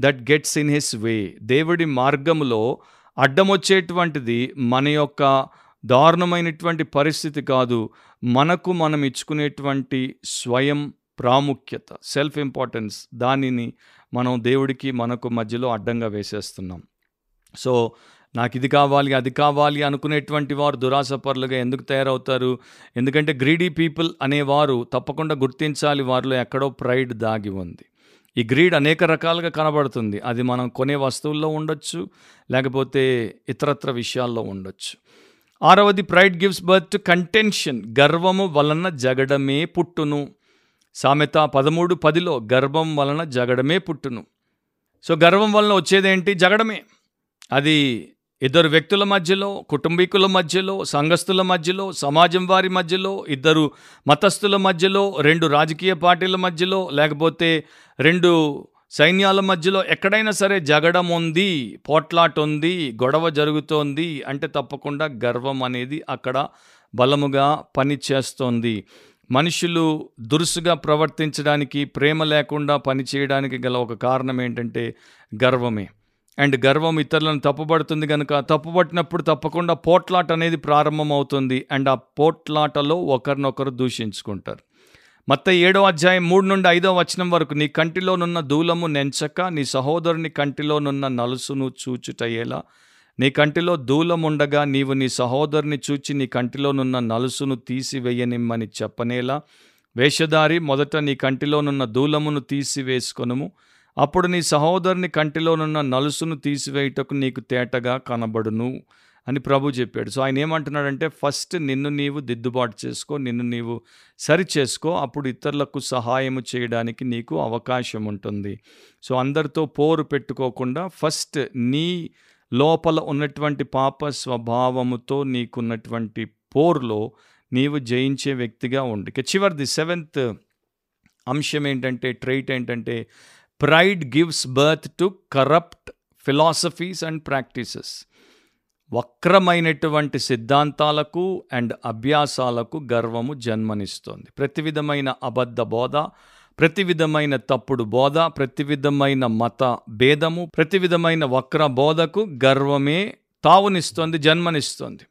that gets in his way దేవుడి మార్గములో అడ్డమొచ్చేటువంటిది మన యొక్క దారుణమైనటువంటి పరిస్థితి కాదు మనకు మనం ఇచ్చుకునేటువంటి స్వయం ప్రాముఖ్యత సెల్ఫ్ ఇంపార్టెన్స్ దానిని మనం దేవుడికి మనకు మధ్యలో అడ్డంగా వేసేస్తున్నాం. సో నాకు ఇది కావాలి అది కావాలి అనుకునేటువంటి వారు దురాసపరులుగా ఎందుకు తయారవుతారు? ఎందుకంటే గ్రీడీ పీపుల్ అనేవారు తప్పకుండా గుర్తించాలి వారిలో ఎక్కడో ప్రైడ్ దాగి ఉంది. ఈ గ్రీడ్ అనేక రకాలుగా కనబడుతుంది. అది మనం కొనే వస్తువుల్లో ఉండొచ్చు లేకపోతే ఇతరత్ర విషయాల్లో ఉండొచ్చు. ఆరవది ప్రైడ్ గివ్స్ బర్త్ కంటెన్షన్ గర్వము వలన జగడమే పుట్టును. సామెత పదమూడు పదిలో గర్వం వలన జగడమే పుట్టును. సో గర్వం వలన వచ్చేదేంటి? జగడమే. అది ఇద్దరు వ్యక్తుల మధ్యలో కుటుంబీకుల మధ్యలో సంఘస్థుల మధ్యలో సమాజం వారి మధ్యలో ఇద్దరు మతస్థుల మధ్యలో రెండు రాజకీయ పార్టీల మధ్యలో లేకపోతే రెండు సైన్యాల మధ్యలో ఎక్కడైనా సరే జగడం ఉంది పోట్లాట ఉంది గొడవ జరుగుతోంది అంటే తప్పకుండా గర్వం అనేది అక్కడ బలముగా పనిచేస్తోంది. మనుషులు దురుసుగా ప్రవర్తించడానికి ప్రేమ లేకుండా పనిచేయడానికి గల ఒక కారణం ఏంటంటే గర్వమే. అండ్ గర్వం ఇతరులను తప్పుబడుతుంది కనుక తప్పుబట్టినప్పుడు తప్పకుండా పోట్లాట అనేది ప్రారంభమవుతుంది. అండ్ ఆ పోట్లాటలో ఒకరినొకరు దూషించుకుంటారు. మత్త ఏడో అధ్యాయం మూడు నుండి ఐదో వచనం వరకు నీ కంటిలోనున్న దూలము నెంచక నీ సహోదరుని కంటిలోనున్న నలుసును చూచుటయ్యేలా నీ కంటిలో దూలముండగా నీవు నీ సహోదరుని చూచి నీ కంటిలోనున్న నలుసును తీసివేయనిమ్మని చెప్పనేలా. వేషధారి మొదట నీ కంటిలోనున్న దూలమును తీసివేసుకొనుము. అప్పుడు నీ సహోదరుని కంటిలోనున్న నలుసును తీసివేయుటకు నీకు తేటగా కనబడును అని ప్రభు చెప్పాడు. సో ఆయన ఏమంటున్నాడంటే ఫస్ట్ నిన్ను నీవు దిద్దుబాటు చేసుకో నిన్ను నీవు సరి చేసుకో అప్పుడు ఇతరులకు సహాయము చేయడానికి నీకు అవకాశం ఉంటుంది సో అందరితో పోరు పెట్టుకోకుండా ఫస్ట్ నీ లోపల ఉన్నటువంటి పాప స్వభావముతో నీకున్నటువంటి పోర్లో నీవు జయించే వ్యక్తిగా ఉండి. ఇక చివరిది సెవెంత్ అంశం ఏంటంటే ట్రైట్ ఏంటంటే pride gives birth to corrupt philosophies and practices. వక్రమైనటువంటి సిద్ధాంతాలకు అండ్ అభ్యాసాలకు గర్వము జన్మనిస్తుంది. ప్రతి విధమైన అబద్ధ బోధ ప్రతి విధమైన తప్పుడు బోధ ప్రతి విధమైన మత భేదము ప్రతి విధమైన వక్ర బోధకు గర్వమే తావునిస్తుంది జన్మనిస్తుంది.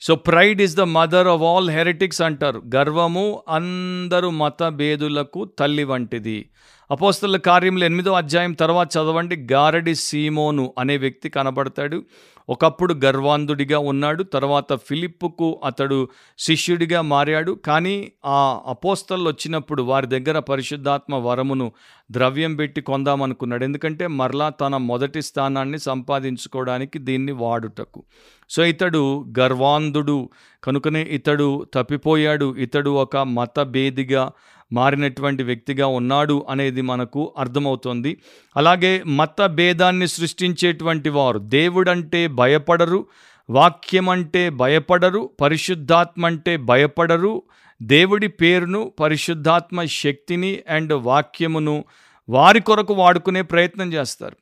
So pride is the mother of all heretics అంటారు. గర్వము అందరు మత భేదులకు తల్లి వంటిది. అపోస్తల కార్యములు ఎనిమిదో అధ్యాయం తర్వాత చదవండి. గారడి సీమోను అనే వ్యక్తి కనబడతాడు. ఒకప్పుడు గర్వాంధుడిగా ఉన్నాడు. తర్వాత ఫిలిప్పుకు అతడు శిష్యుడిగా మారాడు. కానీ ఆ అపోస్తలు వచ్చినప్పుడు వారి దగ్గర పరిశుద్ధాత్మ వరమును ద్రవ్యం పెట్టి కొందామనుకున్నాడు. ఎందుకంటే మరలా తన మొదటి స్థానాన్ని సంపాదించుకోవడానికి దీన్ని వాడుటకు. సో ఇతడు గర్వాంధుడు. కనుకనే ఇతడు తప్పిపోయాడు. ఇతడు ఒక మతభేదిగా మారినటువంటి వ్యక్తిగా ఉన్నాడు అనేది మనకు అర్థమవుతుంది. అలాగే మత భేదాన్ని సృష్టించేటువంటి వారు దేవుడంటే భయపడరు వాక్యం అంటే భయపడరు పరిశుద్ధాత్మ అంటే భయపడరు దేవుడి పేరును పరిశుద్ధాత్మ శక్తిని అండ్ వాక్యమును వారి కొరకు వాడుకునే ప్రయత్నం చేస్తారు.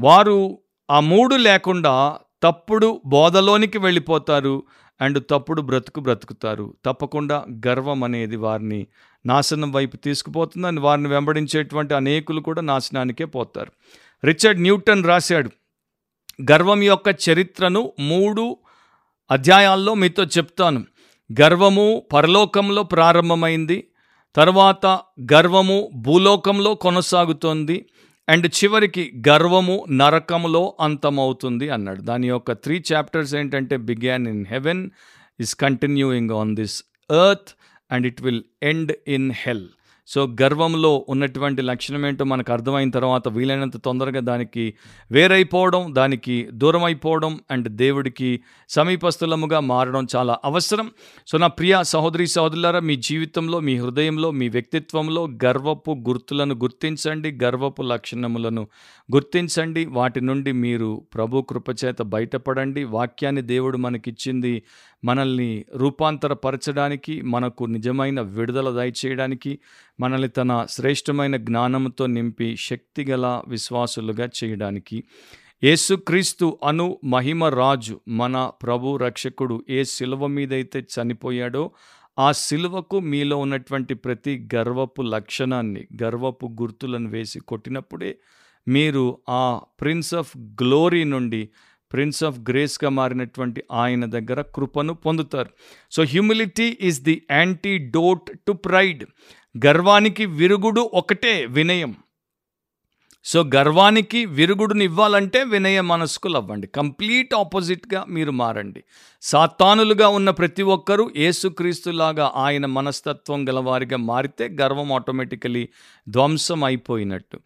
వారు ఆ మూడు లేకుండా తప్పుడు బోధలోనికి వెళ్ళిపోతారు అండ్ తప్పుడు బ్రతుకు బ్రతుకుతారు. తప్పకుండా గర్వం అనేది వారిని నాశనం వైపు తీసుకుపోతుందని వారిని వెంబడించేటువంటి అనేకులు కూడా నాశనానికే పోతారు. రిచర్డ్ న్యూటన్ రాశాడు గర్వం యొక్క చరిత్రను మూడు అధ్యాయాల్లో మీతో చెప్తాను. గర్వము పరలోకంలో ప్రారంభమైంది తర్వాత గర్వము భూలోకంలో కొనసాగుతోంది అండ్ చివరికి గర్వము నరకంలో అంతమవుతుంది అన్నాడు. దాని యొక్క త్రీ చాప్టర్స్ ఏంటంటే began in heaven is continuing on this earth and it will end in hell so గర్వంలో ఉన్నటువంటి లక్షణం ఏంటో మనకు అర్థమైన తర్వాత వీలైనంత తొందరగా దానికి వేరైపోవడం దానికి దూరం అయిపోవడం అండ్ దేవుడికి సమీపస్థులముగా మారడం చాలా అవసరం. సో నా ప్రియ సహోదరి సహోదరులారా మీ జీవితంలో మీ హృదయంలో మీ వ్యక్తిత్వంలో గర్వపు గుర్తులను గుర్తించండి గర్వపు లక్షణములను గుర్తించండి. వాటి నుండి మీరు ప్రభు కృపచేత బయటపడండి. వాక్యాన్ని దేవుడు మనకిచ్చింది మనల్ని రూపాంతరపరచడానికి మనకు నిజమైన విడుదల దయచేయడానికి మనల్ని తన శ్రేష్టమైన జ్ఞానంతో నింపి శక్తిగల విశ్వాసులుగా చేయడానికి యేసుక్రీస్తు అను మహిమ రాజు మన ప్రభు రక్షకుడు ఏ శిలువ మీదైతే చనిపోయాడో ఆ శిలువకు మీలో ఉన్నటువంటి ప్రతి గర్వపు లక్షణాన్ని గర్వపు గుర్తులను వేసి కొట్టినప్పుడే మీరు ఆ ప్రిన్స్ ఆఫ్ గ్లోరీ నుండి ప్రిన్స్ ఆఫ్ గ్రేస్గా మారినటువంటి ఆయన దగ్గర కృపను పొందుతారు. So humility is the antidote to pride. గర్వానికి విరుగుడు ఒకటే వినయం. సో గర్వానికి విరుగుడుని ఇవ్వాలంటే వినయ మనస్కులు అవ్వండి కంప్లీట్ ఆపోజిట్గా మీరు మారండి. సాతానులుగా ఉన్న ప్రతి ఒక్కరూ ఏసుక్రీస్తులాగా ఆయన మనస్తత్వం గలవారిగా మారితే గర్వం ఆటోమేటికలీ ధ్వంసం అయిపోయినట్టు.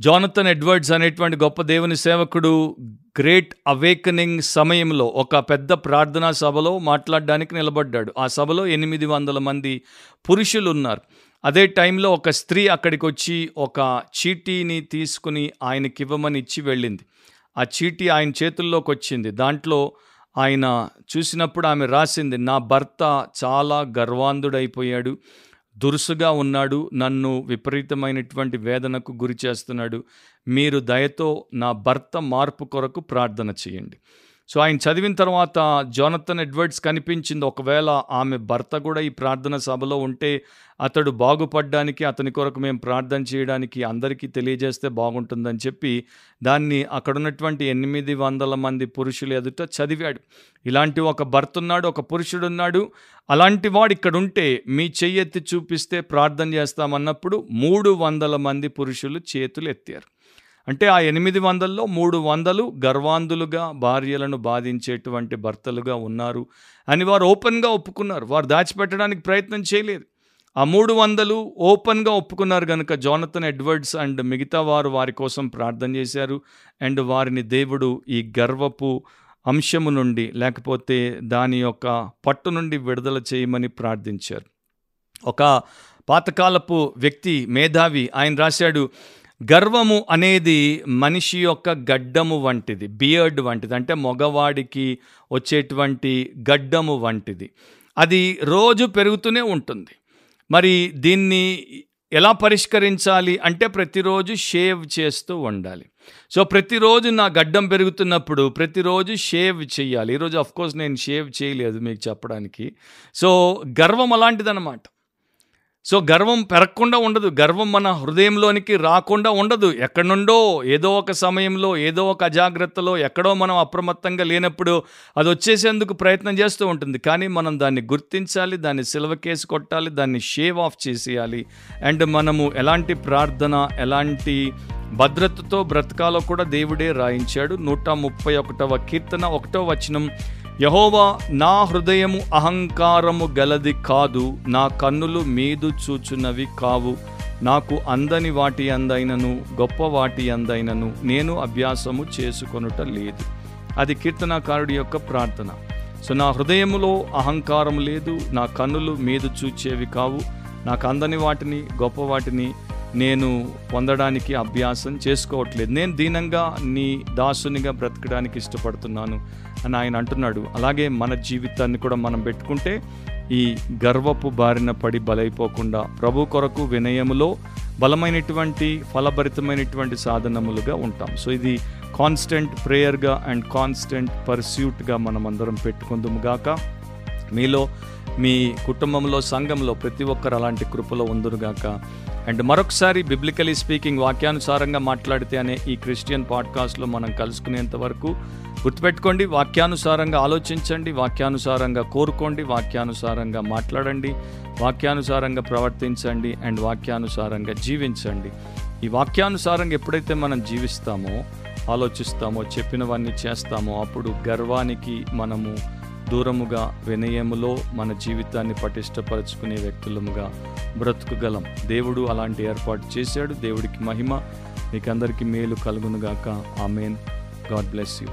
జానథన్ ఎడ్వర్డ్స్ అనేటువంటి గొప్ప దేవుని సేవకుడు గ్రేట్ అవేకనింగ్ సమయంలో ఒక పెద్ద ప్రార్థనా సభలో మాట్లాడడానికి నిలబడ్డాడు. ఆ సభలో ఎనిమిది వందల మంది పురుషులు ఉన్నారు అదే టైంలో ఒక స్త్రీ అక్కడికి వచ్చి ఒక చీటీని తీసుకుని ఆయనకి ఇవ్వమని ఇచ్చి వెళ్ళింది. ఆ చీటీ ఆయన చేతుల్లోకి వచ్చింది. దాంట్లో ఆయన చూసినప్పుడు ఆమె రాసింది నా భర్త చాలా గర్వాంధుడైపోయాడు. దురుసుగా ఉన్నాడు నన్ను విపరీతమైనటువంటి వేదనకు గురి చేస్తున్నాడు. మీరు దయతో నా భర్త మార్పు కొరకు ప్రార్థన చేయండి. సో ఆయన చదివిన తర్వాత జోనథన్ ఎడ్వర్డ్స్ కనిపించింది. ఒకవేళ ఆమె భర్త కూడా ఈ ప్రార్థన సభలో ఉంటే అతడు బాగుపడ్డానికి అతని కొరకు మేము ప్రార్థన చేయడానికి అందరికీ తెలియజేస్తే బాగుంటుందని చెప్పి దాన్ని అక్కడ ఉన్నటువంటి ఎనిమిది వందల మంది పురుషులు ఎదుట చదివాడు. ఇలాంటి ఒక భర్త ఉన్నాడు ఒక పురుషుడు ఉన్నాడు. అలాంటి వాడు ఇక్కడ ఉంటే మీ చెయ్యెత్తి చూపిస్తే ప్రార్థన చేస్తామన్నప్పుడు మూడు వందల మంది పురుషులు చేతులు ఎత్తారు అంటే ఆ ఎనిమిది వందల్లో మూడు వందలు గర్వాంధులుగా భార్యలను బాధించేటువంటి భర్తలుగా ఉన్నారు అని వారు ఓపెన్గా ఒప్పుకున్నారు. వారు దాచిపెట్టడానికి ప్రయత్నం చేయలేదు. ఆ మూడు వందలు ఓపెన్గా ఒప్పుకున్నారు కనుక జోనథన్ ఎడ్వర్డ్స్ అండ్ మిగతా వారు వారి కోసం ప్రార్థన చేశారు. అండ్ వారిని దేవుడు ఈ గర్వపు అంశము నుండి లేకపోతే దాని యొక్క పట్టు నుండి విడుదల చేయమని ప్రార్థించారు. ఒక పాతకాలపు వ్యక్తి మేధావి ఆయన రాశాడు గర్వము అనేది మనిషి యొక్క గడ్డము వంటిది బియర్డ్ వంటిది అంటే మగవాడికి వచ్చేటువంటి గడ్డము వంటిది. అది రోజు పెరుగుతూనే ఉంటుంది. మరి దీన్ని ఎలా పరిష్కరించాలి అంటే ప్రతిరోజు షేవ్ చేస్తూ ఉండాలి. సో ప్రతిరోజు నా గడ్డం పెరుగుతున్నప్పుడు ప్రతిరోజు షేవ్ చేయాలి. ఈరోజు కోర్స్ నేను షేవ్ చేయలేదు మీకు చెప్పడానికి. సో గర్వం అలాంటిదన్నమాట. సో గర్వం పెరగకుండా ఉండదు. గర్వం మన హృదయంలోనికి రాకుండా ఉండదు. ఎక్కడి నుండో ఏదో ఒక సమయంలో ఏదో ఒక అజాగ్రత్తలో ఎక్కడో మనం అప్రమత్తంగా లేనప్పుడు అది వచ్చేసేందుకు ప్రయత్నం చేస్తూ ఉంటుంది. కానీ మనం దాన్ని గుర్తించాలి దాన్ని సిలవ కేసు కొట్టాలి దాన్ని షేవ్ ఆఫ్ చేసేయాలి. అండ్ మనము ఎలాంటి ప్రార్థన ఎలాంటి భద్రతతో బ్రతకాలో కూడా దేవుడే రాయించాడు. నూట ముప్పై ఒకటవ కీర్తన ఒకటో వచనం యహోవా నా హృదయము అహంకారము గలది కాదు నా కన్నులు మీదు చూచున్నవి కావు. నాకు అందని వాటి అందైనను గొప్ప వాటి అందైనను నేను అభ్యాసము చేసుకొనుట లేదు. అది కీర్తనాకారుడి యొక్క ప్రార్థన. సో నా హృదయములో అహంకారం లేదు నా కన్నులు మీదు చూచేవి కావు. నాకు అందని వాటిని గొప్ప వాటిని నేను పొందడానికి అభ్యాసం చేసుకోవట్లేదు. నేను దీనంగా నీ దాసునిగా బ్రతకడానికి ఇష్టపడుతున్నాను అని ఆయన అంటున్నాడు. అలాగే మన జీవితాన్ని కూడా మనం పెట్టుకుంటే ఈ గర్వపు బారిన పడి బలైపోకుండా ప్రభు కొరకు వినయములో బలమైనటువంటి ఫలభరితమైనటువంటి సాధనములుగా ఉంటాం. సో ఇది కాన్స్టెంట్ ప్రేయర్గా అండ్ కాన్స్టెంట్ పర్స్యూట్గా మనం అందరం పెట్టుకుందాము గాక. మీలో మీ కుటుంబంలో సంఘంలో ప్రతి ఒక్కరు అలాంటి కృపలో ఉందరుగాక. అండ్ మరొకసారి బిబ్లికలీ స్పీకింగ్ వాక్యానుసారంగా మాట్లాడితే అనే ఈ క్రిస్టియన్ పాడ్కాస్ట్లో మనం కలుసుకునేంత వరకు గుర్తుపెట్టుకోండి వాక్యానుసారంగా ఆలోచించండి వాక్యానుసారంగా కోరుకోండి వాక్యానుసారంగా మాట్లాడండి వాక్యానుసారంగా ప్రవర్తించండి అండ్ వాక్యానుసారంగా జీవించండి. ఈ వాక్యానుసారంగా ఎప్పుడైతే మనం జీవిస్తామో ఆలోచిస్తామో చెప్పినవన్నీ చేస్తామో అప్పుడు గర్వానికి మనము దూరముగా వినయములో మన జీవితాన్ని పటిష్టపరచుకునే వ్యక్తులముగా బ్రతుకుగలం. దేవుడు అలాంటి ఏర్పాటు చేశాడు. దేవుడికి మహిమ. మీకందరికీ మేలు కలుగునుగాక. ఆమెన్. God bless you.